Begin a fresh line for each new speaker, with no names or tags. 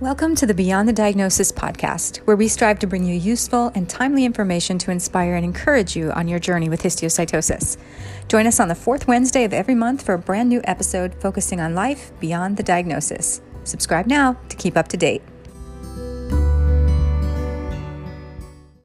Welcome to the Beyond the Diagnosis podcast, where we strive to bring you useful and timely information to inspire and encourage you on your journey with histiocytosis. Join us on the fourth Wednesday of every month for a brand new episode focusing on life beyond the diagnosis. Subscribe now to keep up to date.